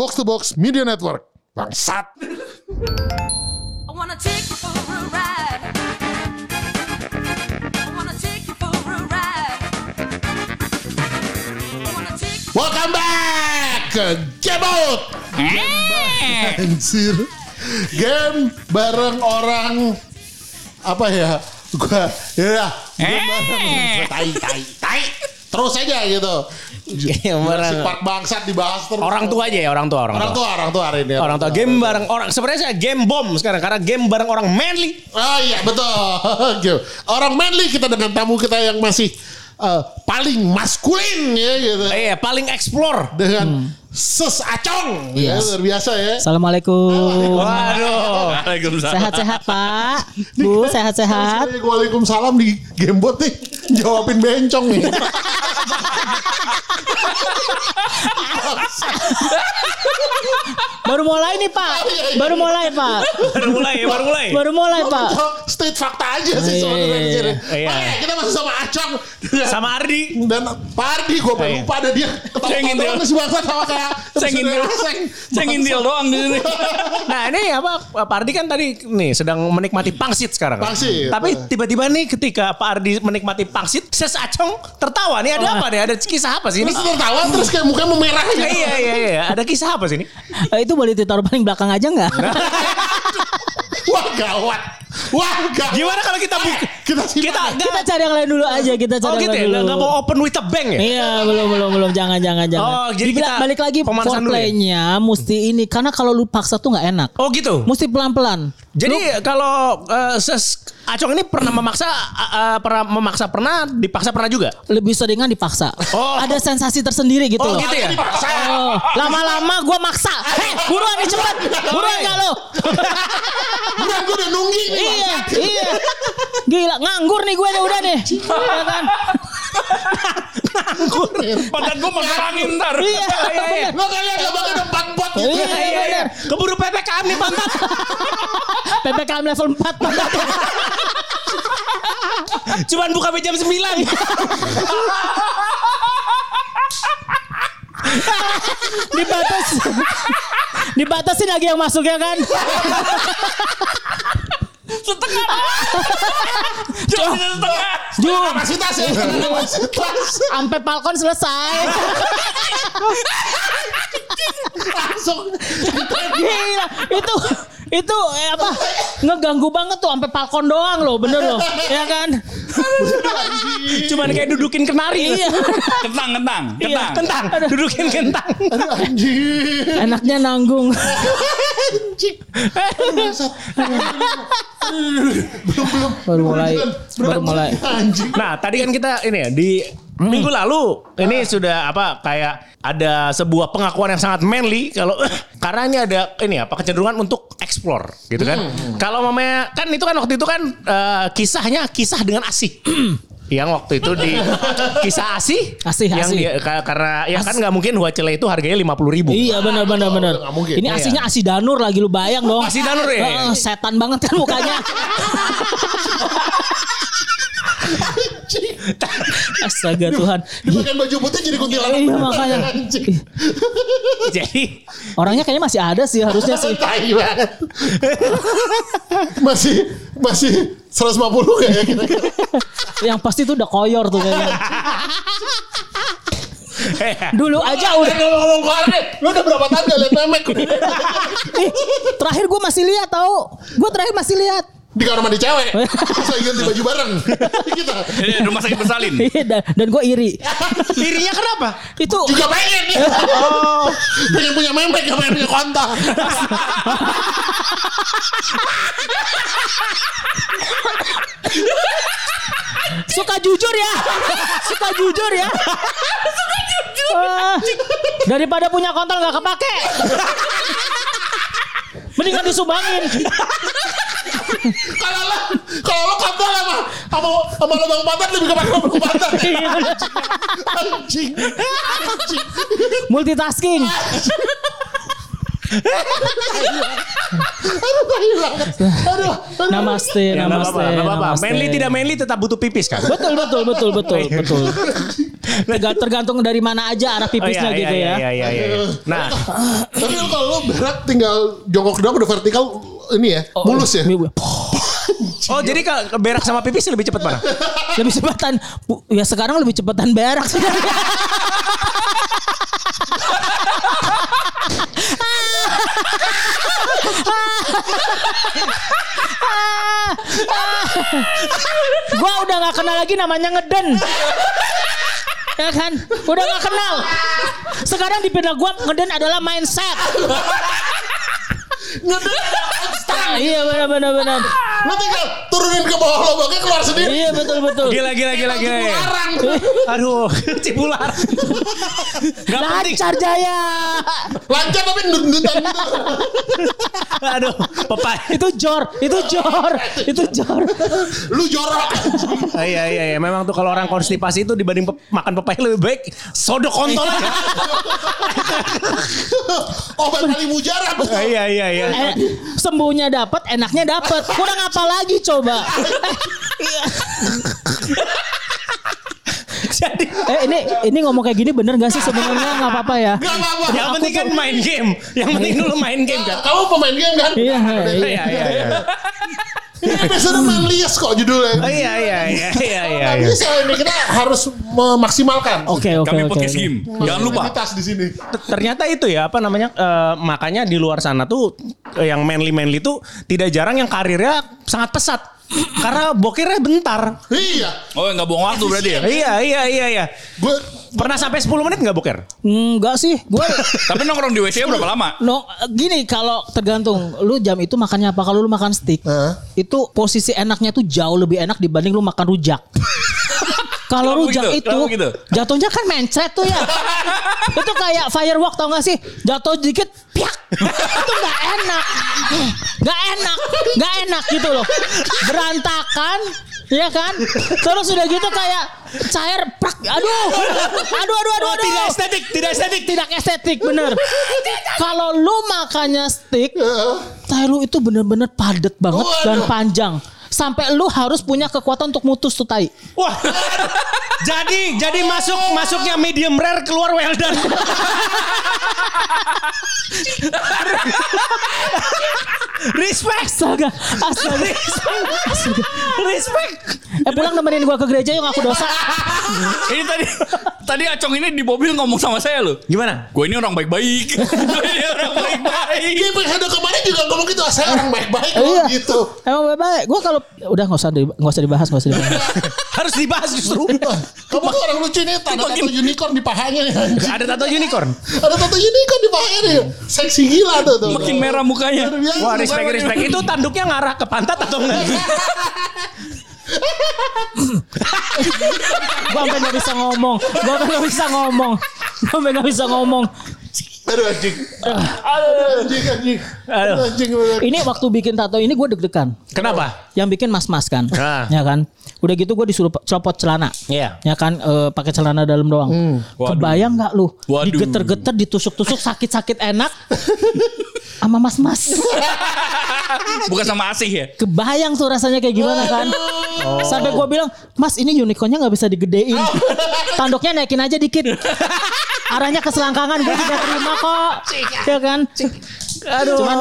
Box to Box Media Network. Bangsat. I wanna take you for a ride. Welcome back ke Out. Anjir. Game bareng orang apa ya? Gua ya game bareng tai tai. Terus aja gitu. Jurassic Park bangsat dibahas terus. Orang tua aja ya orang tua orang, Orang tua, orang tua hari ini. Orang tua game bareng orang sebenarnya saya game bom sekarang karena game bareng orang manly. Oh iya betul. Gitu. Orang manly kita dengan tamu kita yang masih eh, paling maskulin ya gitu. Iya, paling explore. Dengan ses acong. Ya, Yes. luar biasa ya. Assalamualaikum. Waduh. Sehat-sehat Pak. Bu, sehat-sehat. Waalaikumsalam di gamebot nih. Jawabin bencong nih. Baru mulai nih Pak. Baru mulai Pak. baru mulai, baru mulai. Baru mulai Pak. State fakta aja sih Iya, sebenarnya di sini. iya. Oke, kita masih sama Acong Sama Ardi. dan Pak Ardi gue Iya. lupa ada dia si bangsa sama kayak Saya ngintil. Seng. Saya ngintil doang di sini. Nah ini apa Pak Ardi kan tadi nih sedang menikmati pangsit sekarang. Pangsit. Tapi tiba-tiba nih ketika Pak Ardi menikmati pangsit, Ses Acong tertawa nih ada apa nih? Ada kisah apa sih ini? Terus tertawa terus kayak mukanya memerah gitu. Iya iya iya. Ada kisah apa sih ini? Eh, itu boleh ditaruh paling belakang aja nggak? Wah gawat. Wah gawat. Gimana kalau kita buka? Kita simpan. Kita Kita cari yang lain dulu aja. Kita cari Oh yang gitu ya? lain Nggak dulu. nggak mau open with a bang ya? Iya belum belum belum jangan jangan jangan. Oh, jadi Dibilang- kita balik lagi pemanasan dulu ya? foreplaynya mesti ini karena kalau lu paksa tuh nggak enak. Oh gitu. Mesti pelan pelan. Jadi kalau eh, Ses Acong ini pernah memaksa eh, eh, pernah memaksa pernah dipaksa pernah juga? Lebih seringan dipaksa. Oh. Ada sensasi tersendiri gitu Oh loh. gitu ya? Oh, lama-lama gue maksa. Hei, buruan nih cepet. Buruan gak lo? Bukan gue udah nunggi nih. Iya, bangsat. iya. Gila, nganggur nih gue nih udah nih. Iya kan? Pantat gue masuk angin ntar. Iya, iya. Lo kalian gak bakal ada empat pot gitu. Iya, iya, bener. Keburu PPKM nih pantat. PPKM level 4 pantatnya. Cuman buka jam 9. Dibatas. Dibatasin lagi yang masuk ya kan? Setengah. Cuma setengah. Kapasitas ya. Kapasitas. sampai Falcon selesai. Langsung. Gila, itu itu eh, apa ngeganggu banget tuh sampai Falcon doang loh, bener loh, ya kan? Cuman kayak dudukin kenari. Iya. Kentang, kentang, Iya. kentang. Dudukin kentang. Enaknya nanggung. Belum belum. Baru mulai, baru mulai. Anjing. Nah, tadi kan kita ini ya di minggu lalu ini sudah apa kayak ada sebuah pengakuan yang sangat manly kalau karena ini ada ini apa kecenderungan untuk explore gitu kan. Kalau mamanya kan itu kan waktu itu kan eh, kisahnya kisah dengan asih. yang waktu itu di kisah asih, Asih, yang asih. dia- ka- karena ya kan nggak mungkin Wacele itu harganya lima puluh ribu. Iya benar benar benar. mungkin. Ini aslinya Asi Danur lagi lu bayang dong. Asi Danur ya? Heeh, setan banget kan mukanya. Astaga Tuhan. Dipakai baju putih jadi kuntilanak. Iya makanya. Jadi Orangnya kayaknya masih ada sih harusnya sih. Masih masih 150 kayak kira-kira. Yang pasti tuh udah koyor tuh kayaknya. Dulu aja udah. ngomong deh. Lu udah berapa tahun gak liat memek? Terakhir gue masih lihat tau. Gue terakhir masih lihat. Di kamar mandi cewek. Terus lagi ganti baju bareng. Kita. Ini rumah sakit bersalin. Iya, dan, dan gue iri. Dirinya kenapa? Itu Juga pengen ya. Pengen punya memek gak pengen punya kontak. suka jujur ya. Suka jujur ya. Suka jujur. daripada punya kontol nggak kepake. Mendingan disumbangin. Kalau lo kalau lo kontol sama sama sama lubang pantat lebih kepake lubang pantat. Anjing. Anjing. Multitasking. Aduh, banget. Aduh, aduh. Namaste, Ya, namaste, nggak apa-apa. namaste. Manly tidak manly tetap butuh pipis kan? Betul betul betul betul betul. Terga- Tergantung dari mana aja arah pipisnya Oh, iya, gitu iya, ya. Iya, iya, iya. Nah, Tapi kalau lu berak tinggal jongkok doang udah vertikal ini ya, mulus ya. Oh jadi kalau berak sama pipis lebih cepat mana? Lebih cepatan. Ya sekarang lebih cepatan berak sih. gua udah nggak kenal lagi namanya ngeden. Ya kan? Udah nggak kenal. Sekarang di benak gua ngeden adalah mindset. Iya benar benar benar. Lu tinggal turunin ke bawah lubangnya keluar sendiri. Iya betul betul. Gila, gila, gila, gila. Larang. Aduh, cipular. Gak penting. Lancar Jaya. Lancar tapi nundutan gitu. Aduh, pepai. itu jor, itu jor, itu jor. Lu jorok. Ah, iya, iya, iya. Memang tuh kalau orang konstipasi itu dibanding pe- makan pepaya lebih baik sodok kontol aja. Obat kali mujarab. Ah, iya, iya, iya. Eh, sembuhnya dapat, enaknya dapat. Kurang apa lagi coba? Jadi Eh ini ini ngomong kayak gini bener gak sih sebenarnya nggak apa-apa ya? Gak apa-apa. yang penting kan main game. Yang penting dulu main game kan. Kamu pemain game kan? Iya, iya. Iya, iya, iya. Ini episode Manlius kok judulnya. Oh, iya, iya, iya, iya, iya. Iya. bisa ini kita harus memaksimalkan. Oke oke Kami oke. podcast game. Jangan lupa. Di sini. Ternyata itu ya apa namanya eh, makanya di luar sana tuh eh, yang manly manly tuh tidak jarang yang karirnya sangat pesat karena bokirnya bentar. Iya. Oh nggak buang waktu berarti ya? Iya iya iya iya. Gue Pernah sampai 10 menit nggak boker? Enggak sih, gue Tapi nongkrong di WC berapa lama? no gini kalau tergantung lu jam itu makannya apa kalau lu makan steak Heeh. itu posisi enaknya tuh jauh lebih enak dibanding lu makan rujak. Kalau rujak gitu? itu gitu? jatuhnya kan mencret tuh ya. itu kayak firework tau gak sih? Jatuh dikit, piak. itu nggak enak, nggak enak, nggak enak gitu loh. Berantakan, ya kan? Terus udah gitu kayak cair, prak. Aduh, aduh, aduh, aduh, Oh, aduh. tidak estetik, tidak estetik. Tidak estetik bener. Kalau lu makannya steak, tai lu itu bener-bener padat banget Waduh. dan panjang. Sampai lu harus punya kekuatan untuk mutus tuh tai. Wah. jadi jadi masuk masuknya medium rare keluar well done. Respect. Astaga, astaga, astaga. Respect. Eh pulang nemenin gua ke gereja yuk aku dosa. Ini tadi tadi Acong ini di mobil ngomong sama saya loh. Gimana? Gue ini orang baik-baik. Gue ini orang baik-baik. Dia episode kemarin juga ngomong gitu. Saya orang baik-baik Iya. gitu. Emang baik-baik. Gua kalau udah nggak usah di, nggak usah dibahas, nggak usah dibahas. Harus dibahas justru. Kamu tuh orang lucu nih. Tato unicorn di pahanya. anjing. Ada tato unicorn. Ada tato unicorn di pahanya nih. Seksi gila tuh. tuh. Makin merah mukanya. Wah, respect, respect. Itu tanduknya ngarah ke pantat atau enggak? Gua sampai nggak bisa ngomong. Gua sampai nggak bisa ngomong. Gua sampai nggak bisa ngomong. Aduh anjing. Aduh anjing anjing. Aduh. Anjing. Ini waktu bikin tato ini gue deg-degan. Kenapa? Yang bikin mas-mas kan, Ah. ya kan. Udah gitu gue disuruh copot celana. Iya. Ya kan eh, pakai celana dalam doang. Waduh. Kebayang nggak lu? Waduh. Digeter-geter, ditusuk-tusuk, sakit-sakit enak. Sama mas-mas. Bukan sama Asih ya? Kebayang tuh rasanya kayak gimana kan? Sampai gue bilang, Mas ini unicornnya nggak bisa digedein. Tanduknya naikin aja dikit. Arahnya ke selangkangan gue juga terima kok. Ya kan? Aduh. Cuman,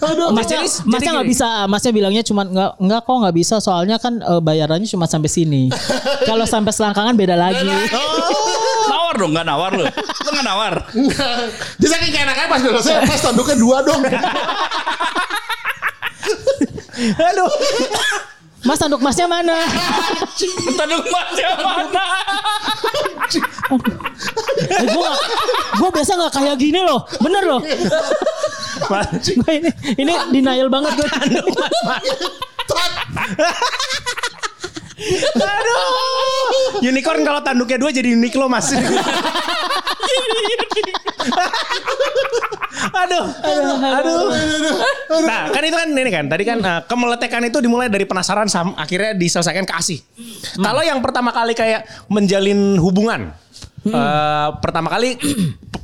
aduh, masnya, jadi- jadi masnya nggak bisa. Masnya bilangnya cuma nggak nggak kok nggak bisa. Soalnya kan eh, bayarannya cuma sampai sini. Kalau sampai selangkangan beda lagi. Nawar dong, nggak nawar lo. Lo nggak nawar. Dia saking kayak enaknya pas udah selesai. Pas tanduknya dua dong. Aduh. Mas tanduk masnya mana? Tanduk masnya mana? Eh, gue gue biasa nggak kayak gini loh. Bener loh. Gua ini ini denial banget gue. Aduh. Unicorn kalau tanduknya dua jadi Uniqlo mas. aduh, aduh, aduh. Nah, kan itu kan ini kan. Tadi kan eh, kemeletekan itu dimulai dari penasaran sam akhirnya diselesaikan kasih. Kalau yang pertama kali kayak menjalin hubungan, eh, pertama kali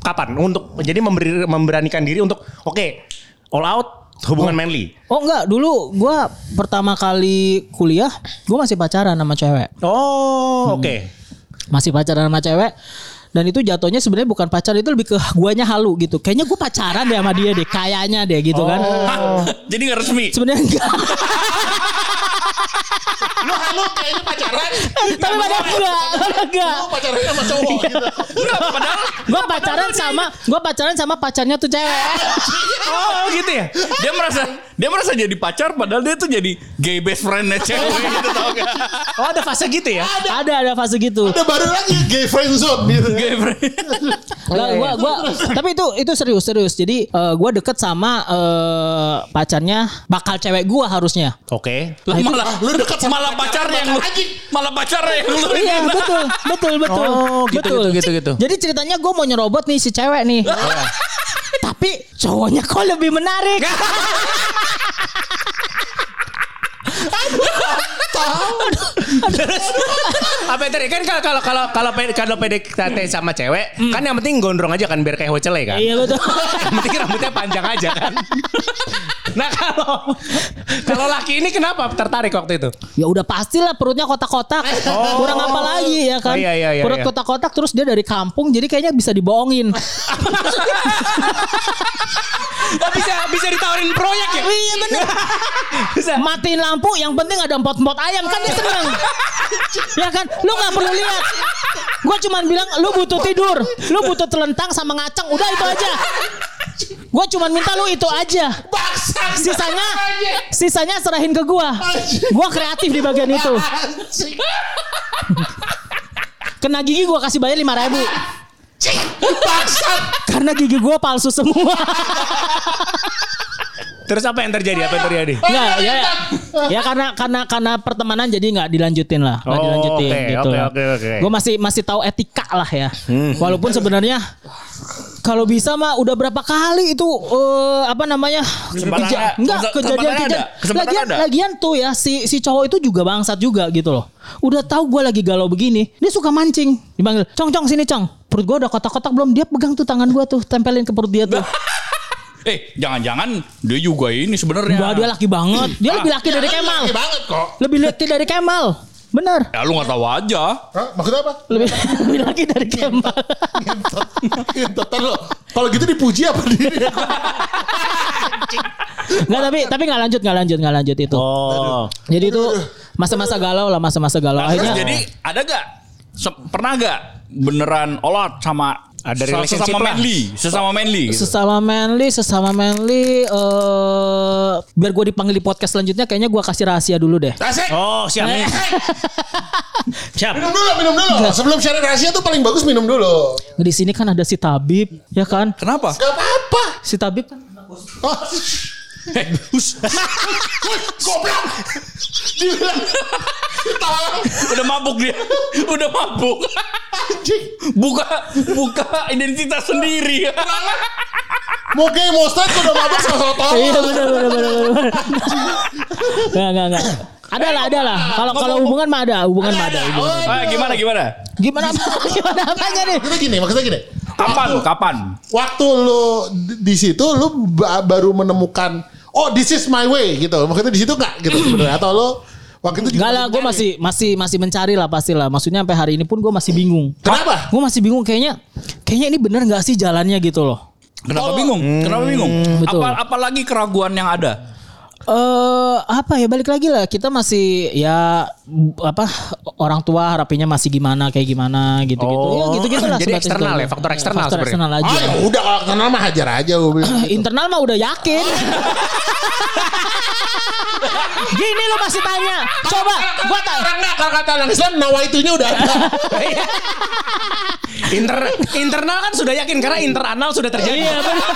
kapan? Untuk jadi memberi, memberanikan diri untuk oke all out hubungan manly. Oh enggak, dulu gua pertama kali kuliah, gua masih pacaran sama cewek. Oh, oke. Masih pacaran sama cewek. Dan itu jatuhnya sebenarnya bukan pacar itu lebih ke guanya halu gitu. Kayaknya gue pacaran deh sama dia deh, kayaknya deh gitu kan. Hah? Jadi nggak resmi. Sebenarnya enggak. Lu halu kayaknya pacaran. Tapi padahal enggak, enggak. Lu pacaran sama cowok gitu. Enggak, padahal Gue pacaran sama gue pacaran sama pacarnya tuh cewek. Oh gitu ya. Dia merasa dia merasa jadi pacar padahal dia tuh jadi gay best friendnya cewek gitu tau gak? Oh, ada fase gitu ya? Ada ada fase gitu. Ada baru lagi gay friend zone gitu. Gay friend. Nggak, gua gua tapi itu itu serius serius. Jadi eh, gua deket sama eh, pacarnya bakal cewek gua harusnya. Oke. Lah malah Ah, lu deket sama malah pacar yang lu anjing. malah pacar yang lu Iya betul betul betul. Oh, gitu, betul. gitu, gitu, gitu. Jadi ceritanya gue mau nyerobot nih si cewek nih. Tapi cowoknya kok lebih menarik. Terus apa yang tadi kan kalau kalau kalau kalau PDKT sama cewek kan yang penting gondrong aja kan biar kayak hocele kan. iya betul. Yang penting rambutnya panjang aja kan. nah kalau kalau laki ini kenapa tertarik waktu itu? Ya udah pastilah perutnya kotak-kotak. Kurang apa lagi ya kan? Oh, iya, iya, iya, Perut iya. kotak-kotak terus dia dari kampung jadi kayaknya bisa dibohongin. Oh, bisa bisa ditawarin proyek ya? iya bener. bisa. Matiin lampu yang penting ada empot-empot ayam kan dia seneng. ya kan? Lu nggak perlu lihat. Gue cuman bilang lu butuh tidur, lu butuh telentang sama ngaceng, udah itu aja. Gue cuman minta lu itu aja. Sisanya sisanya serahin ke gua. Gua kreatif di bagian itu. Kena gigi gua kasih bayar lima ribu. Bangsat. Karena gigi gua palsu semua. Terus apa yang terjadi? Apa yang terjadi? Enggak, ya, ya, ya karena karena karena pertemanan jadi nggak dilanjutin lah, nggak Oh, dilanjutin oke, gitu oke, lah. oke, oke. Gue masih masih tahu etika lah ya. Hmm. Walaupun sebenarnya kalau bisa mah udah berapa kali itu eh, apa namanya? Kesempatan Keja- enggak Kesempatan kejadian ada. kejadian. Kesempatan Lagian ada. lagian tuh ya si si cowok itu juga bangsat juga gitu loh. Udah tahu gue lagi galau begini, dia suka mancing. Dipanggil, "Cong, cong sini, cong." Perut gue udah kotak-kotak belum? Dia pegang tuh tangan gue tuh, tempelin ke perut dia tuh. Eh, jangan-jangan dia juga ini sebenarnya. Wah, dia laki banget. Dia lebih laki dari Kemal. Laki banget kok. Lebih laki dari Kemal. Bener. Ya lu gak tahu aja. Hah? Maksudnya apa? Lebih, lebih laki dari Kemal. Ngentot. Ngentot. Ntar lo. Kalau gitu dipuji apa diri? Nggak tapi tapi nggak lanjut nggak lanjut nggak lanjut itu. Oh. Jadi itu masa-masa galau lah masa-masa galau. Nah, Akhirnya jadi ada gak? Pernah gak beneran olot sama Ada relationship sesama lah. manly, sesama manly. gitu. sesama manly sesama manly eh biar gue dipanggil di podcast selanjutnya kayaknya gue kasih rahasia dulu deh. Asik. Oh, siap nih. siap. Minum dulu, minum dulu. Sebelum sharing rahasia tuh paling bagus minum dulu. Di sini kan ada si Tabib, ya kan? Kenapa? Gak apa-apa. Si Tabib kan Oh. Eh, hus. Goblok. Dibilang. Tahu. udah mabuk dia. Udah mabuk. Anjing. Buka buka identitas sendiri. Monster kok udah mabuk sama sama tahu. Iya benar benar benar. Enggak enggak enggak. Ada lah, ada lah. Kalau kalau hubungan mah ada, hubungan mah ada. hubungan. Ah, gimana gimana? Gimana gimana apanya nih? Maksudnya gini, maksudnya gini. Kapan? Kapan? Waktu lu di- situ lu ba- baru menemukan oh this is my way gitu. Maksudnya di situ enggak gitu sebenarnya atau lu waktu itu juga Enggak lah, gue masih masih masih mencari lah pasti lah. Maksudnya sampai hari ini pun gue masih bingung. Kenapa? Gue masih bingung kayaknya kayaknya ini bener nggak sih jalannya gitu loh. Kenapa bingung? Kenapa bingung? betul. Apa apalagi keraguan yang ada? Eh apa ya balik lagi lah kita masih ya apa orang tua harapinya masih gimana kayak gimana gitu gitu ya Oh, gitu gitu lah jadi eksternal itu. ya, faktor eksternal faktor sebenarnya. eksternal aja Oh ya udah kalau kenal mah hajar aja gue bilang. internal mah udah yakin gini lo masih tanya coba gua tak Orang enggak kalau kata orang Islam nawaitunya udah ada. Inter internal kan sudah yakin karena interanal sudah terjadi. Iya benar.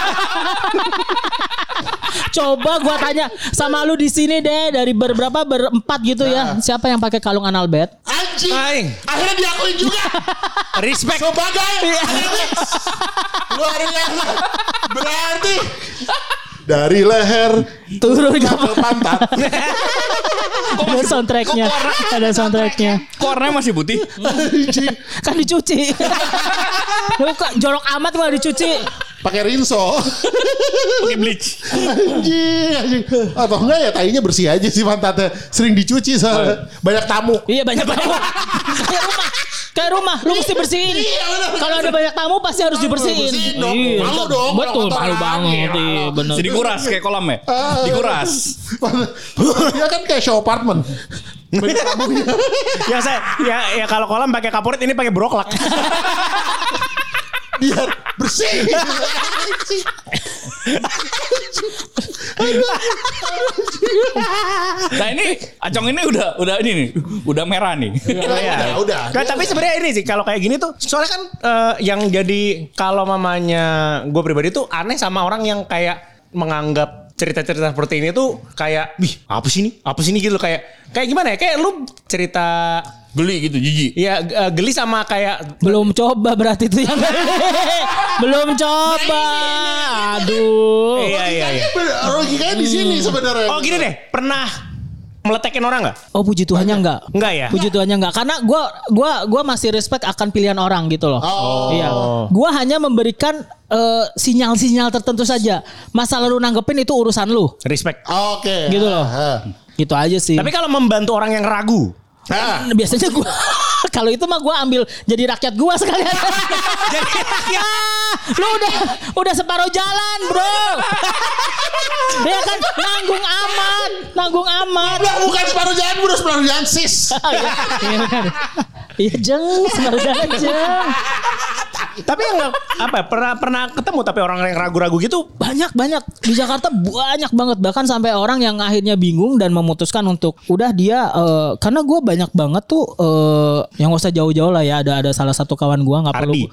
Coba gua tanya sama lu di sini deh dari berberapa berempat gitu ya. Siapa yang pakai kalung anal bed? Anjing. Aing. Akhirnya diakuin juga. Respect. Sebagai luar biasa. Berarti dari leher Turun ke pantat. Ada soundtracknya. Ada soundtracknya. Kok warnanya masih putih? Kan dicuci. Lu kok jorok amat malah dicuci. Pakai rinso. Pakai bleach. anjing, anjing. Atau enggak ya tainya bersih aja sih pantatnya. Sering dicuci soalnya. Banyak tamu. Iya banyak banget. Kayak rumah. Kayak rumah, lu mesti bersihin. Kalau ada banyak tamu pasti harus dibersihin. bersihin dong. Iya. Malu dong Betul, malu banget. Iya, bener. Jadi kuras kayak kolam ya? Dikuras. Dia kan kayak show apartment. Ya saya ya ya kalau kolam pakai kaporit ini pakai broklak. Biar bersih. Nah ini acong ini udah udah ini nih, udah merah nih. Ya udah. Nah, tapi sebenarnya ini sih kalau kayak gini tuh soalnya kan eh, yang jadi kalau mamanya gue pribadi tuh aneh sama orang yang kayak menganggap cerita-cerita seperti ini tuh kayak wih apa sih ini apa sih ini gitu kayak kayak gimana ya kayak lu cerita Geli gitu, jijik. ya eh, geli sama kayak Belum coba berarti itu yang Belum coba. Aduh. iya iya iya Logikanya di sini sebenarnya. oh gini deh pernah meletekin orang nggak Oh puji Tuhannya enggak. Enggak ya? Puji Tuhannya enggak karena gua gua gua masih respect akan pilihan orang gitu loh. Oh. Iya. Gua hanya memberikan eh, sinyal-sinyal tertentu saja. Masalah lu nanggepin itu urusan lu. respect Oke. Gitu loh. Gitu aja sih. tapi kalau membantu orang yang ragu Ah. biasanya gua kalau itu mah gua ambil jadi rakyat gua sekalian. jadi ya, lu udah udah separuh jalan, Bro. ya kan nanggung aman, nanggung aman. Udah bukan separuh jalan, udah separuh jalan sis. Iya, iya benar. Iya jeng, separuh jalan jeng. tapi yang apa ya, pernah pernah ketemu tapi orang yang ragu-ragu gitu Banyak banyak di Jakarta banyak banget bahkan sampai orang yang akhirnya bingung dan memutuskan untuk udah dia eh, karena gue banyak banget tuh eh, yang gak usah jauh-jauh lah ya ada ada salah satu kawan gue nggak perlu.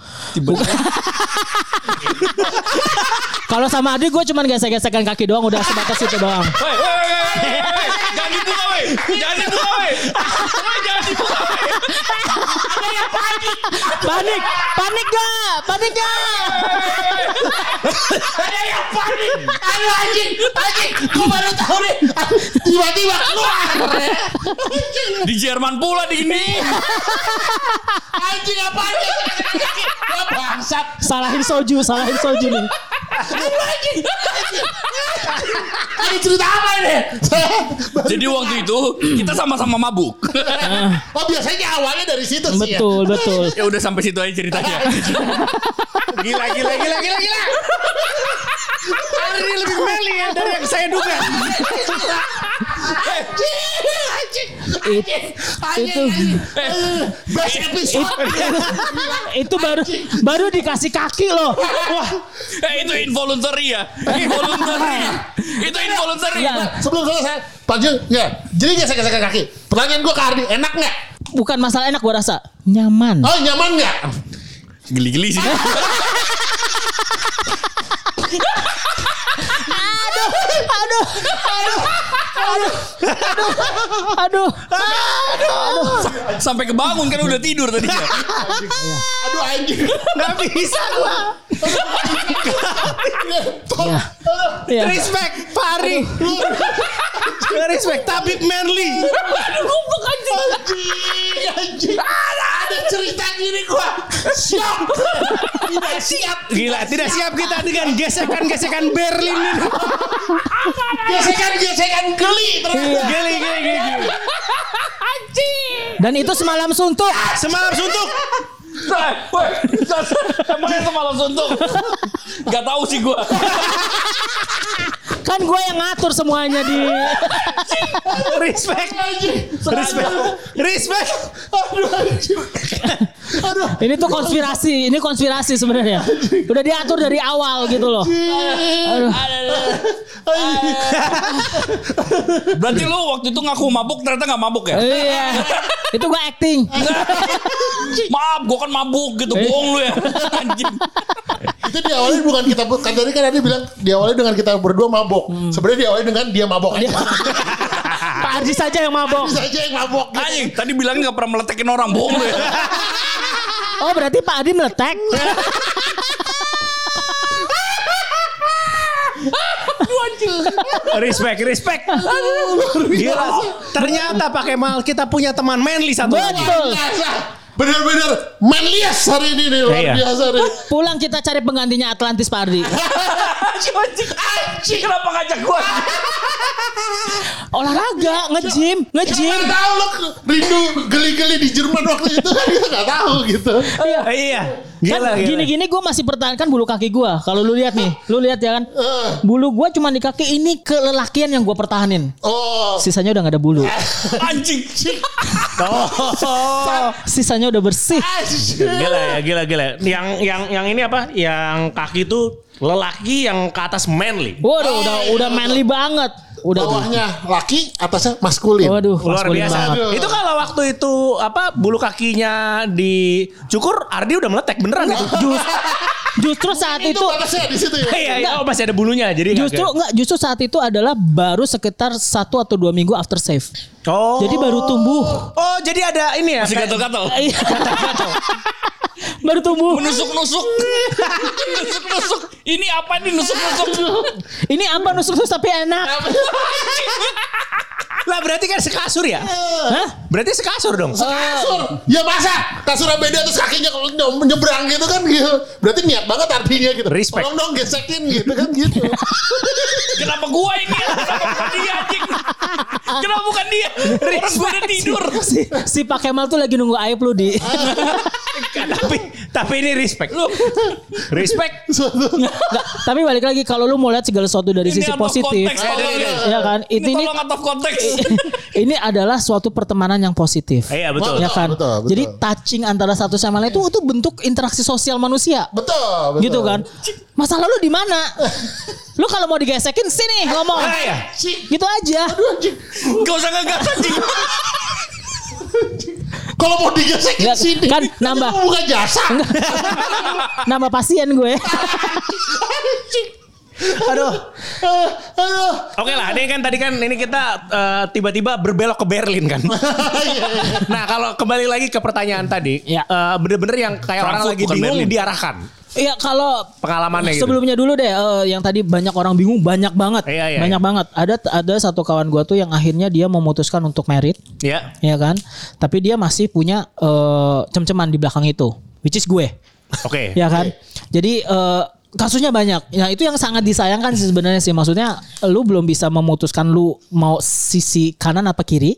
Kalau sama Adi gue cuman gesek-gesekan kaki doang udah sebatas itu doang. Woi, woi, woi, woi, woi. Jangan dibuka, woi. Jangan dibuka. Woi, jangan dibuka, woi. Panik, panik gak? Panik gak? Aduh anjing, anjing. Gue baru tahu nih. Tiba-tiba keluar. Di Jerman pula di ini. Anjing apa nih? Ya bangsat. Salahin soju, salahin soju nih. Ada cerita apa ini? Jadi waktu itu kita sama-sama mabuk. oh biasanya awalnya dari situ sih ya. Betul, betul. ya udah sampai situ aja ceritanya. gila gila gila gila gila hari ini lebih meli ya dari yang saya duga It- itu Best episode. itu baru baru dikasih kaki loh. wah eh itu involuntary ya. Involuntary. itu involuntary. Ya, Sebelum selesai, panjang ya. Jadi gesek-gesek kaki. Pertanyaan gue ke Ardi, enak nggak? bukan masalah enak gua rasa. Nyaman. Oh nyaman nggak? Geli-geli sih. Aduh, aduh, aduh, aduh, aduh, aduh. Sampai kebangun kan udah tidur tadinya. Aduh anjing. nggak bisa gua Ya. respect Pak Ari respect Tabib Manly Anjing, anjing. Ada cerita gini gue. Siap. Tidak siap. gila tidak siap kita dengan gesekan-gesekan Berlin ini Gesekan-gesekan geli. ternyata. geli geli geli geli. Dan itu semalam suntuk. semalam suntuk Woi, emangnya semalam suntuk? Gak tahu sih gua. Kan gue yang ngatur semuanya di respect respect respect Aduh anjing. Aduh. Ini tuh konspirasi, ini konspirasi sebenarnya. Udah diatur dari awal gitu loh. Berarti lu waktu itu ngaku mabuk ternyata gak mabuk ya? Iya. Itu gue acting. Maaf, gua kan mabuk gitu. Bohong lu ya. Anjing. Itu diawali bukan kita kan tadi kan Adi bilang diawali dengan kita berdua mabok. Sebenarnya diawali dengan dia mabok aja. Pak Arji saja yang mabok. saja yang mabok. Anjing, tadi bilangnya gak pernah meletekin orang. Bohong lu ya. Oh berarti Pak Adi meletek. Respect, respect. Gila. Ternyata pakai mal kita punya teman manly satu lagi. Betul. Biasa. Bener-bener manlias hari ini nih luar Iya. biasa nih. Pulang kita cari penggantinya Atlantis Pak Ardi. Anjing, anjing kenapa ngajak gua? Olahraga, nge-gym, nge-gym. Gak tahu lo rindu geli-geli di Jerman waktu itu kan dia gak tahu gitu. Iya. Iya. Kan Gila, gila. gini-gini gue masih pertahankan bulu kaki gue. Kalau lu lihat nih, lu lihat ya kan. Bulu gue cuma di kaki ini kelelakian yang gue pertahanin. Oh, Sisanya udah gak ada bulu. Anjing. Oh. Sisanya udah bersih. Gila ya, gila gila. Yang yang yang ini apa? Yang kaki itu lelaki yang ke atas manly. Waduh, udah udah manly banget. Udah tuh. bawahnya laki, atasnya maskulin. Waduh, Luar maskulin biasa. banget. Itu kalau waktu itu apa bulu kakinya dicukur, Ardi udah meletek beneran itu. Just- justru saat Itu itu batasnya di situ ya. Iya, iya, oh masih ada bulunya jadi justru enggak justru saat itu adalah baru sekitar satu atau dua minggu after save. Oh. Jadi baru tumbuh. Oh, jadi ada ini ya. Masih kayak- gatel-gatel. Iya. baru tumbuh. Nusuk-nusuk. Nusuk-nusuk. Ini apa nih nusuk-nusuk? Ini apa nusuk-nusuk tapi enak. Lah berarti kan sekasur ya? Hah? Berarti sekasur dong. Kasur. Ya masa kasurnya beda terus kakinya kalau ny- nyebrang gitu kan gitu. Berarti niat banget artinya gitu. Respect. Tolong dong gesekin gitu kan gitu. Kenapa gua ini? Kenapa bukan dia anjing? Kenapa bukan dia? Orang gua udah tidur. si, si Pak Kemal tuh lagi nunggu aib lu di. Tapi tapi ini respect. Lu respect. Nggak, tapi balik lagi kalau lu mau lihat segala sesuatu dari Ini sisi out of positif. konteks, ya. Kan? Itu Ini ini tolong out of konteks. ini adalah suatu pertemanan yang positif. Iya betul. Ya kan? betul, betul. Jadi touching antara satu sama lain itu itu bentuk interaksi sosial manusia. betul, betul. Gitu kan? Masalah lu di mana? lu kalau mau digesekin sini ngomong. Ah, iya. Gitu aja. Aduh anjing. Gak usah ngegas anjing. Kalau mau digesekin Nggak, sini. kan nambah. Buka jasa. Nama pasien gue. Aduh. Aduh. Oke lah, ini kan tadi kan ini kita eh, tiba-tiba berbelok ke Berlin kan. nah kalau kembali lagi ke pertanyaan tadi, Ya. eh, bener-bener yang kayak orang Frankfurt lagi bukan bingung Berlin. diarahkan Iya kalau pengalamannya gitu. Sebelumnya dulu deh eh, yang tadi banyak orang bingung banyak banget. Iya, iya, banyak iya. banget. Ada ada satu kawan gua tuh yang akhirnya dia memutuskan untuk merit, Ya. ya kan? Tapi dia masih punya eh, cem-ceman di belakang itu, which is gue. Oke. Ya kan? Jadi eh, kasusnya banyak. Ya itu yang sangat disayangkan sih sebenarnya sih. Maksudnya lu belum bisa memutuskan lu mau sisi kanan apa kiri.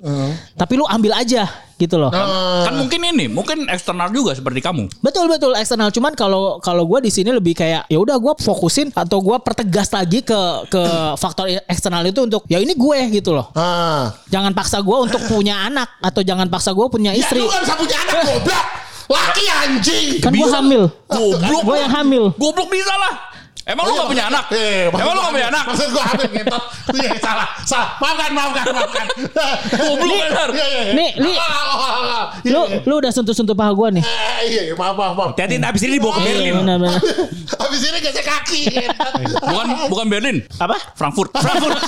Tapi lu ambil aja gitu loh. Kan mungkin ini, mungkin eksternal juga seperti kamu. Betul betul eksternal cuman kalau kalau gue di sini lebih kayak ya udah gue fokusin atau gue pertegas lagi ke ke faktor eksternal itu untuk ya ini gue gitu loh. Ah. Jangan paksa gue untuk punya anak atau jangan paksa gue punya Ya istri. lu kan bisa punya anak goblok. Laki anjing. Kan gue hamil. Goblok. Gue yang hamil. Goblok bisa lah. Emang lu gak punya anak? Eh, maksud Emang lu gak punya anak? Maksud gue hamil gitu. Iya salah. Salah. Maafkan, maafkan, maafkan. Goblok benar. Iya, iya, iya. Nih, Li. Iya, Lu iya. lu udah sentuh-sentuh paha gue nih. Eh, Iya, iya, maaf, maaf, maaf. Hati-hati abis ini dibawa ke Iya, Berlin. benar-benar. Habis ini gesek kaki. Bukan bukan Berlin. Apa? Frankfurt. Frankfurt.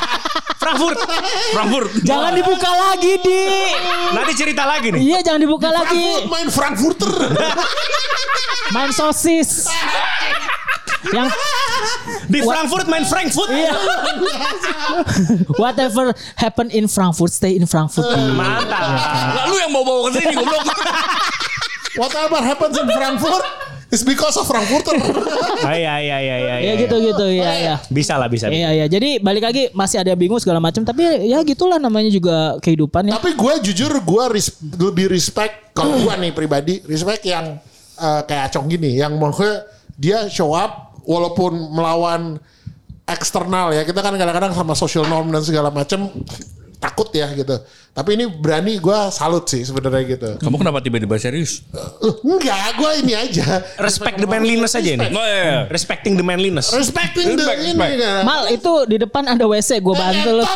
Frankfurt. Frankfurt. Jangan dibuka lagi di. Nanti cerita lagi nih. Iya jangan dibuka Frankfurt lagi. main Frankfurter. Main sosis. yang Di Frankfurt main Frankfurt. Iya. Whatever happen in Frankfurt, stay in Frankfurt. Mantap. Lah lu yang bawa-bawa ke sini goblok. Whatever happens in Frankfurt is because of Frankfurter. Oh, iya iya iya iya. Ya gitu gitu ya ya. Bisa lah bisa. Iya iya. Jadi balik lagi masih ada bingung segala macam tapi ya gitulah namanya juga kehidupan ya. Tapi gue jujur gue res- lebih respect kalau gue nih pribadi respect yang eh, kayak Acong gini yang maksudnya dia show up walaupun melawan eksternal ya kita kan kadang-kadang sama social norm dan segala macam takut ya gitu. Tapi ini berani gue salut sih sebenarnya gitu. Kamu kenapa tiba-tiba serius? Eh, enggak, gue ini aja. Respect the manliness aja ini. Oh iya. Respecting the manliness. Respecting the Respect, ini. respect. kan. Mal itu di depan ada WC gue bantu lo.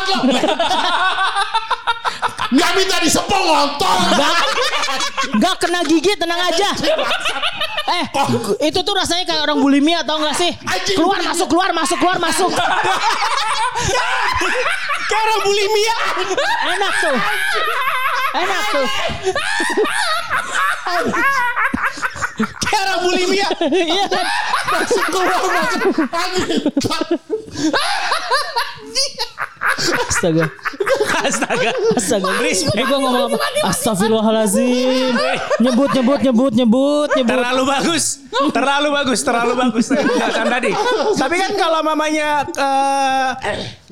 Nggak minta disepong ngontol. Gak, gak kena gigi tenang aja. Eh, itu tuh rasanya kayak orang bulimia tau gak sih? Keluar masuk keluar masuk keluar masuk. Kayak orang bulimia. Enak tuh. Enak tuh. Kayak orang bulimia. Iya kan? Masuk keluar masuk. Angin. Astaga. Astaga. Astaga. Ini gue ngomong apa? Astagfirullahalazim. Nyebut, nyebut, nyebut, nyebut, nyebut. Terlalu bagus, terlalu bagus, terlalu bagus. Kan tadi. Tapi kan kalau mamanya eh,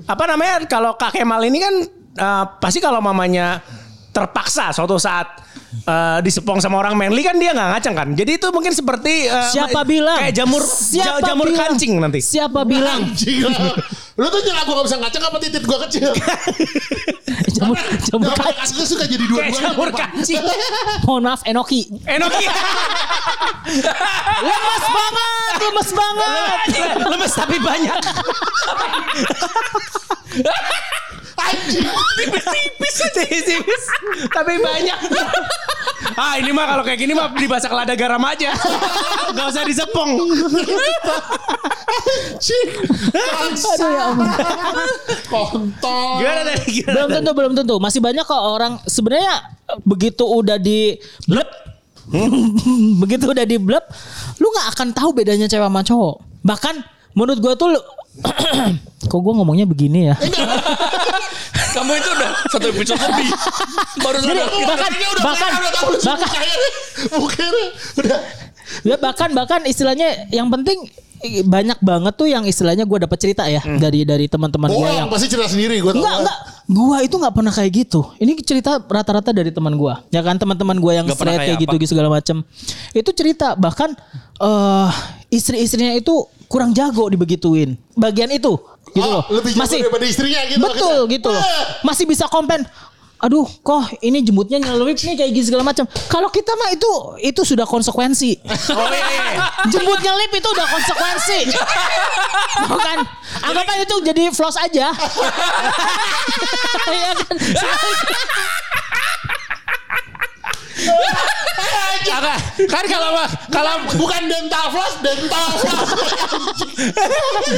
apa namanya? Kalau Kak Kemal ini kan eh, pasti kalau mamanya terpaksa suatu saat eh, disepong sama orang manly kan dia nggak ngaceng kan. Jadi itu mungkin seperti eh, Siapa ma- bilang? kayak jamur Siapa ja- jamur bilang? kancing nanti. Siapa bilang? Anjing. Lu tuh nyala gue gak bisa ngaceng apa titik gue kecil. jamur, jamur Jamur kancing. kancing suka jadi Kayak dua-duanya. jamur kancing. Mohon maaf, Enoki. Enoki. Lemes banget, lemes banget. Lemes tapi banyak. Anjing. Tipis-tipis. Tipis-tipis. Tapi banyak. Ah ini mah kalau kayak gini mah dibasak lada garam aja. Gak usah disepong. Aduh ya ampun. Kontol. Gimana tadi? Gimana Belum tentu, belum tentu. Masih banyak kok orang sebenarnya begitu udah di blep begitu udah di blep lu nggak akan tahu bedanya cewek sama cowok. Bahkan menurut gua tuh lu- kok gua ngomongnya begini ya. Kamu itu udah satu episode lebih. Baru Jadi, sadar. bahkan udah bahkan kelihatan, udah tahu sih bahkan mukanya. Mukanya udah. Ya bahkan bahkan istilahnya yang penting i- banyak banget tuh yang istilahnya gue dapat cerita ya dari dari teman-teman gue yang pasti cerita sendiri gue enggak enggak gua itu nggak pernah kayak gitu. Ini cerita rata-rata dari teman gua. Ya kan teman-teman gua yang pernah straight kayak kayak gitu gitu segala macam. Itu cerita bahkan eh istri-istrinya itu kurang jago dibegituin. Bagian itu gitu Oh, loh. lebih jago daripada istrinya gitu Betul maksudnya. gitu loh. Masih bisa komplain. Aduh, kok ini jembutnya nyelewip nih kayak gini segala macam. Kalau kita mah itu itu sudah konsekuensi. Oh iya, iya. Jembut nyelip itu udah konsekuensi. Bukan. Anggapnya itu jadi floss aja. Iya kan? Apa? Kan kalau kalau Bukan dental floss, dental floss.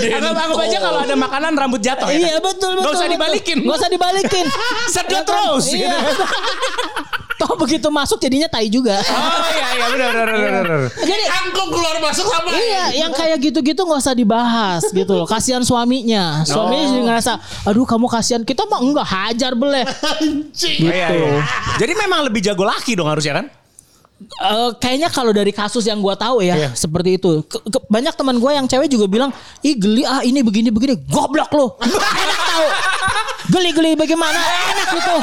anggap anggap aja kalau ada makanan rambut jatuh ya. Iya betul betul. Gak usah dibalikin. Gak usah dibalikin. Sedot terus. Iya. Toh begitu masuk jadinya tai juga. Oh iya iya benar benar benar. benar. Jadi Angkung keluar masuk sama. Iya, yang kayak gitu-gitu nggak usah dibahas gitu loh. Kasihan suaminya. Suaminya jadi ngerasa, aduh kamu kasihan. Kita mah enggak hajar beleh. Anjing. Iya, iya. Jadi memang lebih jago laki dong harusnya kan? Eh, kayaknya kalau dari kasus yang gua tahu ya Iya. seperti itu. Ke- ke- banyak teman gua yang cewek juga bilang, ih geli ah ini begini begini. Goblok lo. Enak tahu. Geli geli bagaimana? Enak gitu.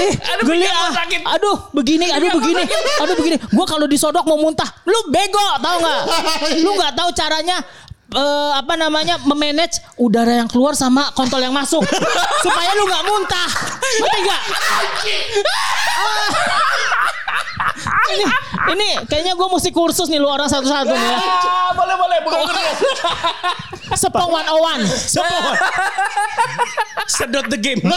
Ih, geli ah. Aduh begini, aduh begini, aduh begini. Gua kalau disodok mau muntah. Lu bego, tahu nggak? Lu nggak tahu caranya eh, apa namanya memanage udara yang keluar sama kontol yang masuk supaya lu nggak muntah. Ngerti nggak? ini ini kayaknya gue mesti kursus nih lu orang satu-satu nih ya. Ah, boleh boleh bukan Sepong 101. Sedot the game.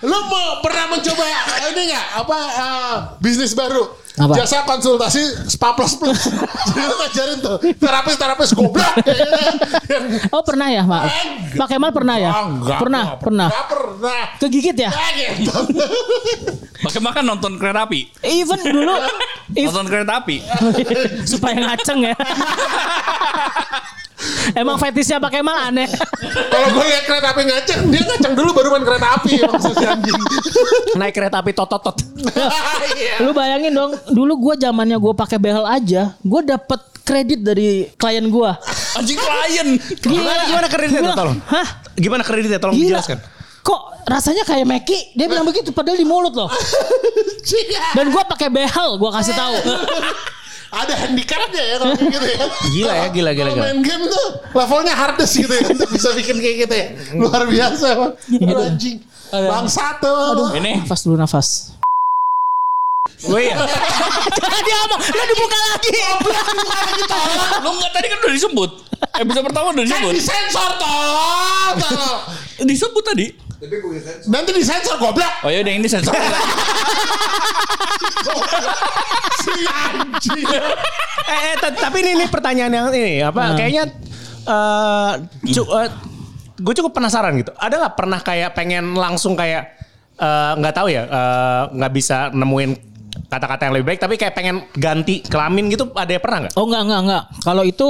Lu mau pernah mencoba ini nggak apa eh, bisnis baru? Apa? Jasa konsultasi spa plus plus. Jadi lu ngajarin tuh terapis terapis goblok. Oh pernah ya, Pak? Pak Kemal pernah ya? Enggak, pernah, enggak pernah. Enggak pernah. Kegigit ya? Ah, gitu. Pakai makan nonton kereta api. Even dulu if- Nonton kereta api. supaya ngaceng ya. Emang fetisnya Pak Kemal aneh. Kalau gue lihat kereta api ngaceng, dia ngaceng dulu baru main kereta api maksudnya anjing. Naik kereta api tototot. Iya. Lu bayangin dong, dulu gua zamannya gua pakai behel aja, gua dapet kredit dari klien gua. Anjing klien. Gimana, gimana kreditnya tolong? Hah? Gimana kreditnya tolong Gila. dijelaskan. Kok rasanya kayak Meki? Dia bilang begitu padahal di mulut loh. Dan gua pakai behel, gua kasih tahu. Ada handicapnya ya kalau gitu ya. Gila ya, gila, gila, Kalau gila. main game tuh levelnya hardest gitu ya. Untuk bisa bikin kayak gitu ya. Luar biasa emang. Aduh, anjing. Bangsa tuh. Ini Nafas dulu nafas. Oh iya. Jangan diomong, lu dibuka lagi. lu enggak tadi kan udah disebut. Episode pertama udah Kan disebut. disensor toh. Toh. Disebut tadi. Nanti disensor goblok. Oh ya udah ini sensor. Si anjing. eh, eh, tapi ini, ini pertanyaan yang ini apa? Kayaknya eh cu- eh, gue cukup penasaran gitu. Ada nggak pernah kayak pengen langsung kayak eh, nggak tahu ya, eh, nggak bisa nemuin kata-kata yang lebih baik tapi kayak pengen ganti kelamin gitu ada yang pernah nggak? Oh enggak enggak enggak. Kalau itu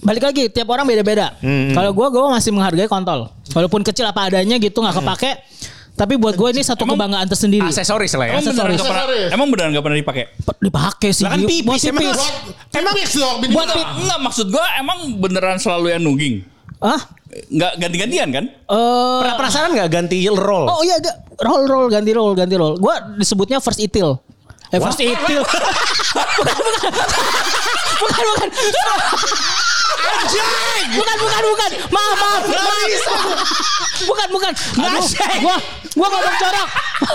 balik lagi tiap orang beda-beda. Kalau gua gua masih menghargai kontol. Walaupun kecil apa adanya gitu nggak kepake. Tapi buat gue ini satu kebanggaan tersendiri. Aksesoris lah ya. Emang beneran Aksesoris. Aksesoris. emang beneran gak pernah dipakai? Dipakai sih. Lah kan Gio. pipis, Buat emang pipis. Buat pipis dong minimal. Buat pipis. Enggak maksud gua emang beneran selalu yang nuging. Hah? Enggak ganti-gantian kan? Eh, Pernah penasaran nggak ganti role? Oh iya, roll roll ganti roll ganti roll. Gua disebutnya first itil. Eh first itil. bukan bukan. bukan bukan. Bukan bukan bukan. Maaf maaf. maaf. Bukan bukan. Aduh, gua gua ngomong corak.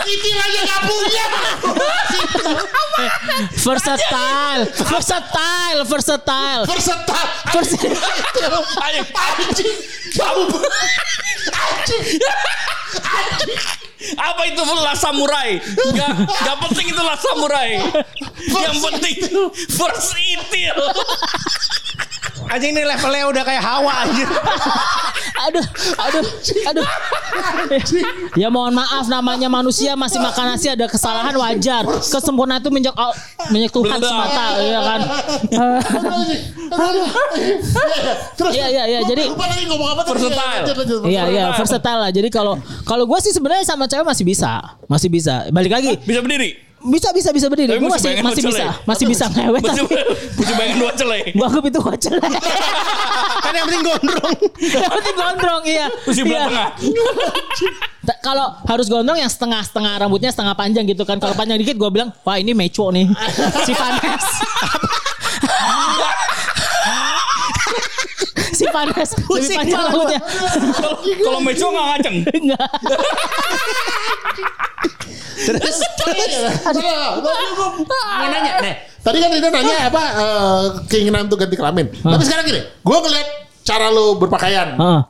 Itu aja gak punya. Versatile, versatile, versatile. Versatile. Vers- Ayo, Anjing. Jauh. apa itu lah samurai? Gak, gak penting itu lah samurai. Yang penting first itil. Anjing ini levelnya udah kayak hawa anjir. aduh, aduh, aduh. Ya mohon maaf namanya manusia masih makan nasi ada kesalahan wajar. Kesempurnaan itu minyak minyak Tuhan Benar. semata, ya kan. Terus. Iya iya iya. Jadi Lupa tadi ngomong apa tadi? Versatile. Iya iya versatile lah. Jadi kalau kalau gue sih sebenarnya sama cewek masih bisa, masih bisa. Balik lagi, Bisa berdiri. Bisa bisa bisa berdiri. Gue masih masih bisa, masih bisa ngewet. Mesti bayangin dua celai. Gue anggap itu wajah. kan yang penting gondrong. Yang penting gondrong iya. Mesti belah Iya. tengah. Kalau harus gondrong yang setengah-setengah rambutnya setengah panjang gitu kan. Kalau panjang dikit gue bilang, wah ini meco nih. si Vanes. Si Vanes lebih panjang rambutnya. Kalau kalau meco nggak ngaceng. Enggak. Terus Mau nanya, nih. Tadi kan Rina nanya apa eh, keinginan untuk ganti kelamin. Tapi sekarang gini, gue ngeliat cara lo berpakaian. Heeh.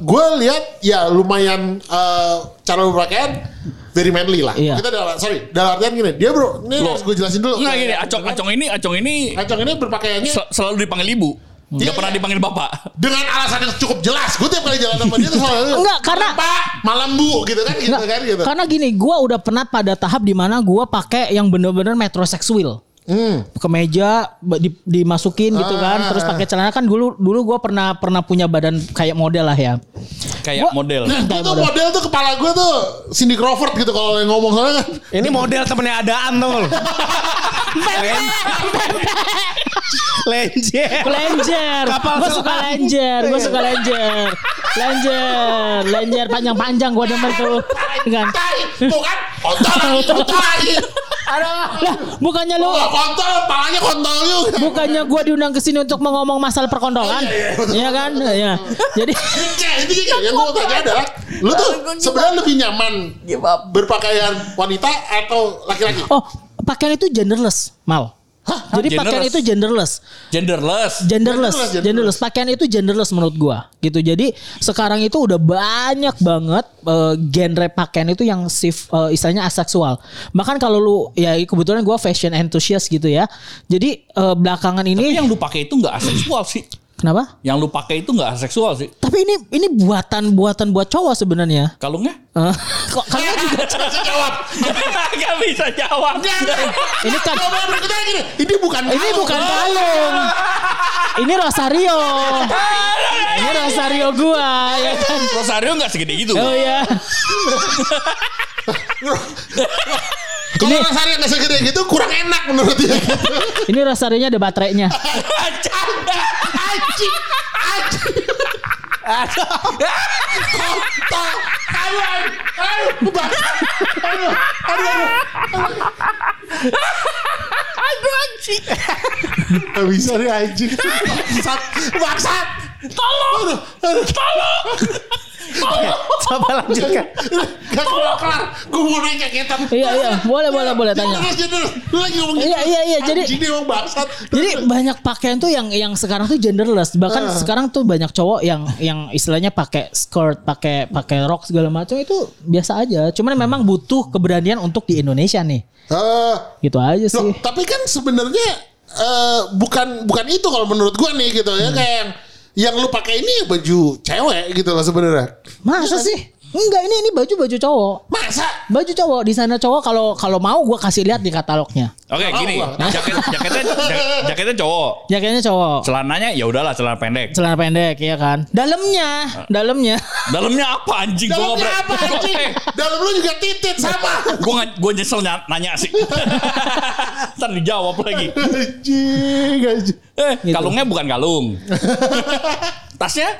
Gue lihat ya lumayan eh, cara lo berpakaian very manly lah. Iya. Kita dalam sorry, dalam artian gini, dia bro, ini Loh. harus gue jelasin dulu. Nggak gini, acong acong ini acong ini Acong ini berpakaiannya sel- selalu dipanggil ibu. Iya, Gak pernah iya. dipanggil bapak. dengan alasan yang cukup jelas. Gue tiap kali jalan sama dia tuh selalu Enggak, karena- malam pak, malam bu, gitu kan, gitu Nggak, kan, gitu. Karena gini, gue udah pernah pada tahap di mana gue pakai yang bener-bener metroseksual. Hmm. kemeja di- dimasukin gitu kan Ah. terus pakai celana kan dulu dulu gue pernah pernah punya badan kayak model lah ya Kayak Gua- model. Nah, Kayak itu model. model tuh kepala gue tuh Cindy Crawford gitu kalau yang ngomong soalnya kan. ini model temennya adaan tuh. Lenjer. Lenjer, Kapal gue suka lenjer, gue suka lenjer, lenjer, lenjer panjang-panjang gue demen tuh, kan? Kan, kontol lagi, tai. Lah, bukannya lu, Oh, kontol, palanya kontol juga. bukannya gue diundang ke sini untuk ngomong masalah perkondolan, Iya kan? Ya, jadi itu juga yang gue tanya adalah, lu tuh sebenarnya lebih nyaman berpakaian wanita atau laki-laki? oh pakaian itu genderless, mal. Jadi pakaian Genderless. itu genderless. Genderless. genderless, Genderless, genderless. genderless. Pakaian itu genderless menurut gua, gitu. Jadi sekarang itu udah banyak banget eh, genre pakaian itu yang sif, eh, istilahnya aseksual. Bahkan kalau lu ya kebetulan gua fashion enthusiast gitu ya. Jadi eh, belakangan Tapi ini yang lu pakai itu nggak aseksual sih. Kenapa? Yang lu pakai itu nggak aseksual sih. Tapi ini ini buatan buatan buat cowok sebenarnya. Kalungnya? Eh, kok kalian juga Bisa jawab. Gak bisa jawab. ini kan ini bukan ini bukan kalung. Ini Rosario. Ini Rosario gua ya kan. Rosario nggak segede gitu. Oh ya. Kalau rasanya nggak segede gitu kurang enak menurut dia. Gitu. Ini Rosario-nya ada baterainya. Anjing, anjing. Kontol. Ayo, ayo, ayo, bang. Ayo, aduh, aduh. Aduh anjing. Gak bisa nih anjing. Bangsat, bangsat. Tolong. Aduh, Coba lanjutkan. Gak kelar kelar. Gue mau nanya ketan. Iya iya, boleh boleh boleh tanya. Lu lagi ngomong gitu. Iya, iya, iya, jadi- bangsat. Jadi banyak pakaian tuh yang yang sekarang tuh genderless. Bahkan Ah. sekarang tuh banyak cowok yang yang istilahnya pakai skirt, pakai pakai rok segala macam itu biasa aja. Cuman memang butuh keberanian untuk di Indonesia nih. Eh, Gitu aja Loh, sih. tapi kan sebenarnya eh, bukan bukan itu kalau menurut gua nih gitu Hmm. ya kayak yang, yang lu pakai ini baju cewek gitu loh sebenarnya. Masa sih? Enggak, ini ini baju baju cowok. Masa? Baju cowok di sana cowok kalau kalau mau gue kasih lihat di katalognya. Oke, Oh, gini. gua. Jaket jaketnya jak- jaketnya cowok. Jaketnya cowok. Celananya ya udahlah celana pendek. Celana pendek ya kan. Dalamnya, dalamnya. Dalamnya apa anjing? Gua Dalamnya apa anjing? Eh, Dalam lu juga titit sama. Gue nggak- gue nyesel ny- nanya sih. Ntar dijawab lagi. Anjing, anjing. Eh, Gitu. kalungnya bukan kalung. Tasnya?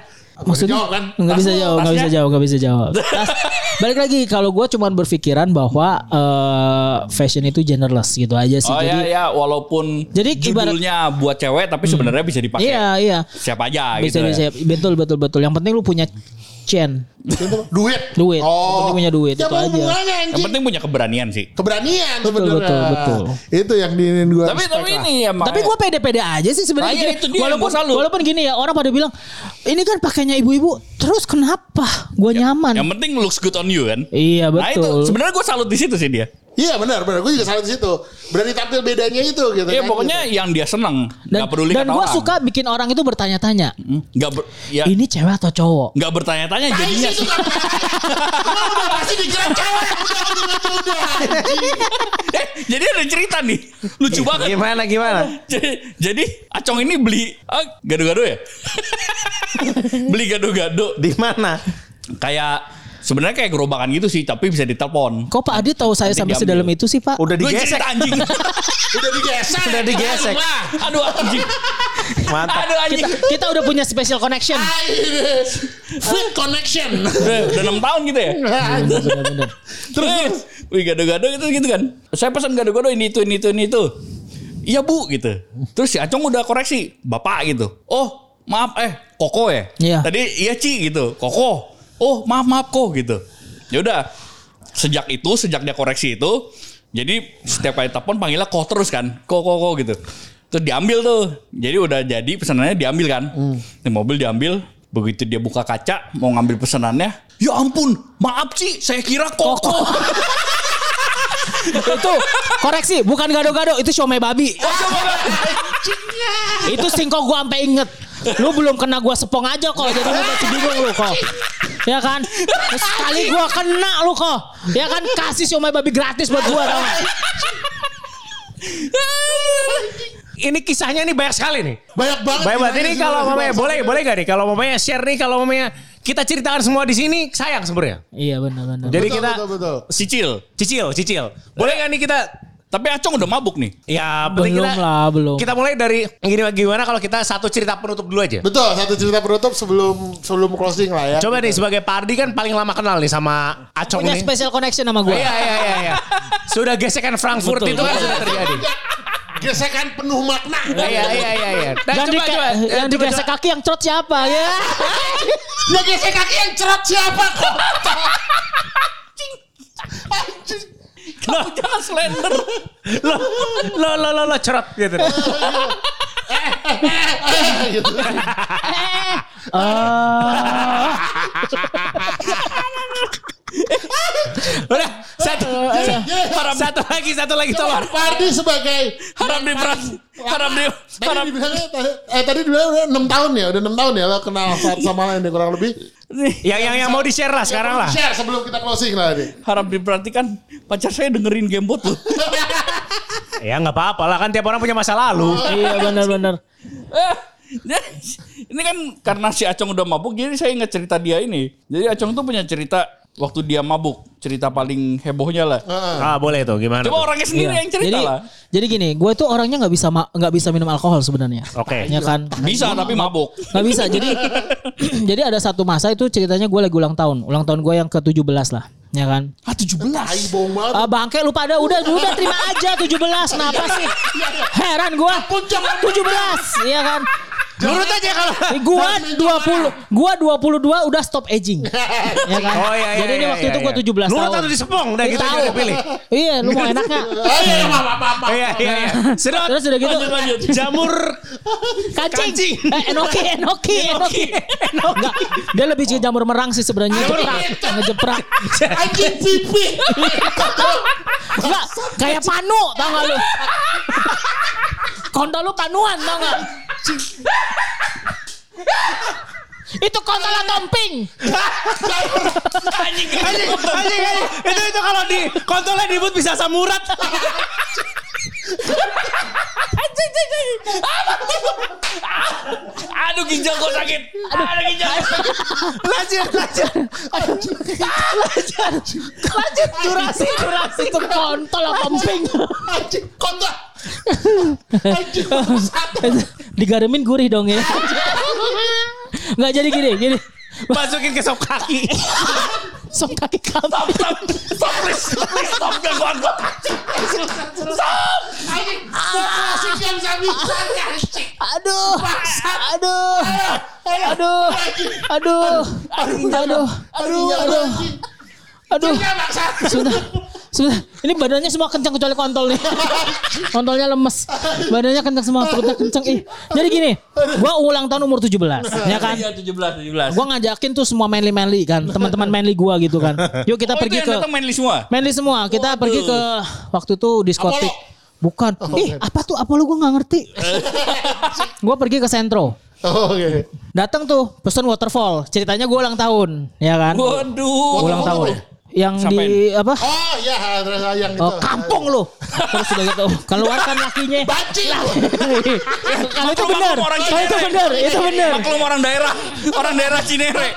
Maksudnya dijawab kan? nggak bisa jawab, nggak bisa tasnya? jawab, nggak bisa jawab. Tas- balik lagi kalau gue cuman berpikiran bahwa eh, fashion itu genderless gitu aja sih. Oh Jadi ya ya, walaupun Jadi ibarat- judulnya buat cewek tapi sebenarnya bisa dipakai iya iya. siapa aja Bisa gitu. bisa ya. betul betul betul. Yang penting lu punya chain, Duit. duit. Yang Oh. penting punya duit Ya itu aja. Yang penting punya keberanian sih. Keberanian Betul, sebenarnya. betul, betul. Itu yang diinin gue. Tapi tapi ini ya Tapi gue pede-pede aja sih sebenarnya. Gini, itu dia yang walaupun gua salut. walaupun gini ya orang pada bilang ini kan pakainya ibu-ibu. Terus kenapa? Gue nyaman. yang penting looks good on you kan. Iya Nah itu betul. sebenarnya gue salut di situ sih dia. Iya benar benar. Gue juga salah di situ. Berani tampil bedanya itu gitu. Iya kan, pokoknya yang dia seneng, dan nggak peduli dan gue suka bikin orang itu bertanya-tanya. Hmm, nggak ber, ya Ini cewek atau cowok? nggak bertanya-tanya gitu. jadinya. Udah pasti dikira cewek. Udah udah udah. anjing. eh, jadi ada cerita nih, lucu banget. Gimana gimana? jadi, jadi Acong ini beli ah, gado-gado ya? beli gado-gado Di mana? kayak sebenarnya kayak gerobakan gitu sih, tapi bisa ditelepon. Kok Pak Adi tahu saya sampai sedalam itu sih Pak? Udah digesek. anjing. Udah digesek. Udah digesek. Wah. Aduh anjing. Mantap. Aduh anjing. kita, kita udah punya special connection. Fit connection. Udah, udah 6 tahun gitu ya. Bener-bener. Terus, wih gado-gado gitu gitu kan. Saya pesan gado-gado ini itu ini itu ini itu. Iya bu gitu. Terus si Acong udah koreksi, bapak gitu. Oh maaf eh Koko ya. Iya. Tadi iya Ci gitu. Koko. Oh maaf maaf kok gitu. Ya udah. Sejak itu sejak dia koreksi itu, jadi setiap kali telepon panggilnya kok terus kan. Kok kok kok gitu. Terus diambil tuh. Jadi udah jadi pesanannya diambil kan. Di mobil diambil. Begitu dia buka kaca mau ngambil pesanannya, ya ampun, maaf Ci, saya kira koko. itu koreksi, bukan gado-gado, itu siomay babi. itu singkong gua sampai inget. Lu belum kena gua sepong aja kok, jadi lu masih bingung lu kok. Ya kan? Sekali gua kena lu kok. Ya kan kasih siomay babi gratis buat gua tau gak? Ini kisahnya nih banyak sekali nih. Banyak banget. Baik banget. Ini kalau mamanya boleh boleh gak nih? Kalau mamanya share nih, kalau mamanya kita ceritakan semua di sini sayang sebenarnya. Iya benar-benar. Jadi Betul, kita betul, betul. Sicil. cicil, cicil. Boleh gak nih kita? Tapi Acong udah mabuk nih. Ya, Belum kita, lah, belum. Kita mulai dari gini gimana kalau kita satu cerita penutup dulu aja. Betul, satu cerita penutup sebelum sebelum closing lah ya. Coba nih sebagai Pak Ardi kan paling lama kenal nih sama Acong Punya ini. special connection sama gua. Iya iya iya iya. Sudah gesekan Frankfurt Betul. itu kan sudah terjadi. Gesekan penuh makna. Iya iya iya iya. Nah, yang coba coba. yang Coba, digesek coba. kaki yang trot siapa ya? Ya gesek kaki yang cerot siapa kok? Anjing. Kamu jangan slender. Lo lo lo lo, lo cerot gitu. gitu. Ah, Udah satu Harap satu lagi satu lagi tolong. Pardi sebagai Harap di harap di Tadi harap dibilangnya eh tadi dibilang udah 6 tahun ya, udah 6 tahun ya lo kenal satu sama lain deh kurang lebih. Yang yang yang mau di share lah sekarang lah. Share sebelum kita closing lah nih. harap diperhatikan pacar saya dengerin gamebot loh. Ya nggak apa-apa lah kan tiap orang punya masa lalu. iya benar-benar. Eh, ini kan karena si Acong udah mabuk jadi saya ingat cerita dia ini. Jadi Acong tuh punya cerita waktu dia mabuk, cerita paling hebohnya lah. Ah boleh tuh gimana? Coba tuh? orangnya sendiri Iya. yang cerita jadi, lah. Jadi gini, gue tuh orangnya nggak bisa nggak bisa minum alkohol sebenarnya. Oke. Ya kan? Bisa tapi mabuk. Nggak bisa. Jadi jadi ada satu masa itu ceritanya gue lagi ulang tahun. Ulang tahun gue yang ke-17 lah. Ya kan? Ah 17. Tai bohong banget. Ah bangke lu pada udah udah terima aja 17 kenapa sih? Heran gua. 17 iya kan? Nurut aja kalau. Eh, Gua 20 gua 22 udah stop aging. ya kan? Oh iya iya. Jadi ini iya, waktu iya, itu gua iya. 17 Nurut tahun. atau disepong udah gitu Tahu. pilih. Iya, lu mau enaknya. Oh iya, maaf, maaf, maaf. Iya iya iya. Sedot. Terus udah gitu Lanjut lanjut. Jamur kancing. Kancing. Eh, enoki, enoki, enoki. Enggak, dia lebih ke jamur merang sih sebenarnya. Ngejeprak, ngejeprak. Anjing pipi. Enggak, kayak panu, tau gak lu? Kontol lu panuan, tau gak? Itu kontol tomping. anjing, anjing, anjing. Itu itu kalau di kontolnya dibut bisa samurat. anjing, anjing. Aduh ginjal gue sakit. Aduh ginjal. Lanjut, lanjut. Lanjut. Lanjut durasi, durasi. Itu kontol tomping. Anjing, kontol. Anjing, satu. Digaremin gurih dong ya. Nggak jadi gini, gini. Masukin ke sop kaki. Sop kaki kambing. Stop, stop, please, please, stop gangguan gue. Stop. Anjing, klasik yang Sami. Anjing. Aduh, aduh, aduh, aduh, aduh, aduh, aduh, aduh. Ya, bangsat. Sudah, sudah. Ini badannya semua kencang kecuali kontol nih. Kontolnya lemes. Badannya kencang semua, perutnya kencang. Ih. Jadi gini, gua ulang tahun umur 17, ya kan? Iya 17, 17. Gua ngajakin tuh semua manly-manly kan, teman-teman manly gua gitu kan. Yuk kita oh, pergi itu ke manly semua. manly semua. Kita Waduh. pergi ke waktu itu diskotik. Bukan. Ih, apa tuh Apollo gua nggak ngerti. gua pergi ke Sentro. Oh, Oke. Datang tuh pesen waterfall. Ceritanya gua ulang tahun, ya kan? Waduh. ulang tahun. Yang Sampai- di apa? Oh iya, terus yang itu. Oh, kampung lu. Terus udah gitu, keluarkan lakinya. Banci. Kalau itu benar. orang Kalau itu benar, itu benar. Maklum orang daerah, orang daerah Cinere.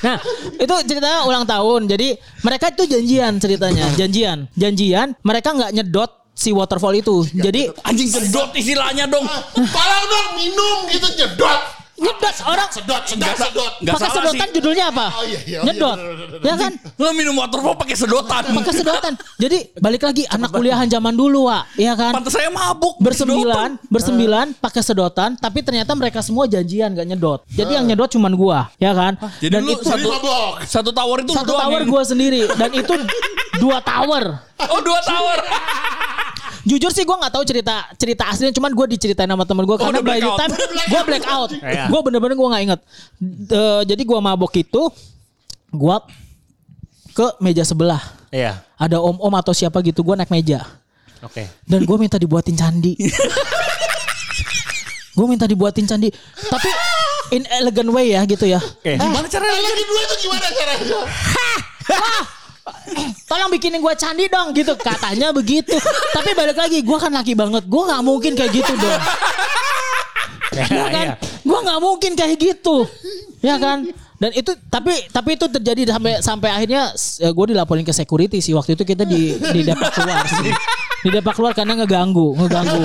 Nah, itu ceritanya ulang tahun. Jadi mereka itu janjian ceritanya, janjian, janjian. Mereka nggak nyedot si waterfall itu. Jadi Anjing sedot istilahnya dong. Tolong dong minum gitu jedot. Orang Sedot, sedot, sedot. pakai salah sedotan sih. judulnya apa? Oh, iya, iya, oh, iya, nyedot. bener. Ya kan? Lo minum waterfall pakai sedotan. Pakai sedotan. Jadi balik lagi anak kuliahan zaman dulu, Wak. Iya kan? Pantes saya mabuk. bersembilan, bersembilan pakai sedotan, tapi ternyata mereka semua janjian gak nyedot. Jadi yang nyedot cuman gua, ya kan? Jadi dan lu itu satu, mabok. satu tower itu satu tower gua sendiri dan itu dua tower. Oh dua tower. Jujur sih gue nggak tahu cerita cerita aslinya, cuman gue diceritain sama temen gue karena udah by the time gue black out, Iya. gue bener-bener gue nggak inget. Eh, jadi gue mabok itu, gue ke meja sebelah. Iya. Ada om-om atau siapa gitu, gue naik meja. Oke. Dan gue minta dibuatin candi. gue minta dibuatin candi. Tapi in elegant way ya gitu ya. Oke. Gimana Eh, caranya? lagi dua itu gimana caranya? Tolong bikinin gue candi dong gitu. Katanya begitu. Tapi balik lagi gue kan laki banget. Gue gak mungkin kayak gitu dong. Ya, Gue kan, iya. gue nggak mungkin kayak gitu, ya kan? Dan itu tapi tapi itu terjadi sampai sampai akhirnya gue dilaporin ke security sih waktu itu kita di di depak keluar sih. Di depak keluar karena ngeganggu, ngeganggu.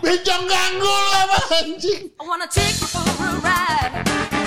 Bencong ganggu lu apa anjing? I wanna take you for a ride.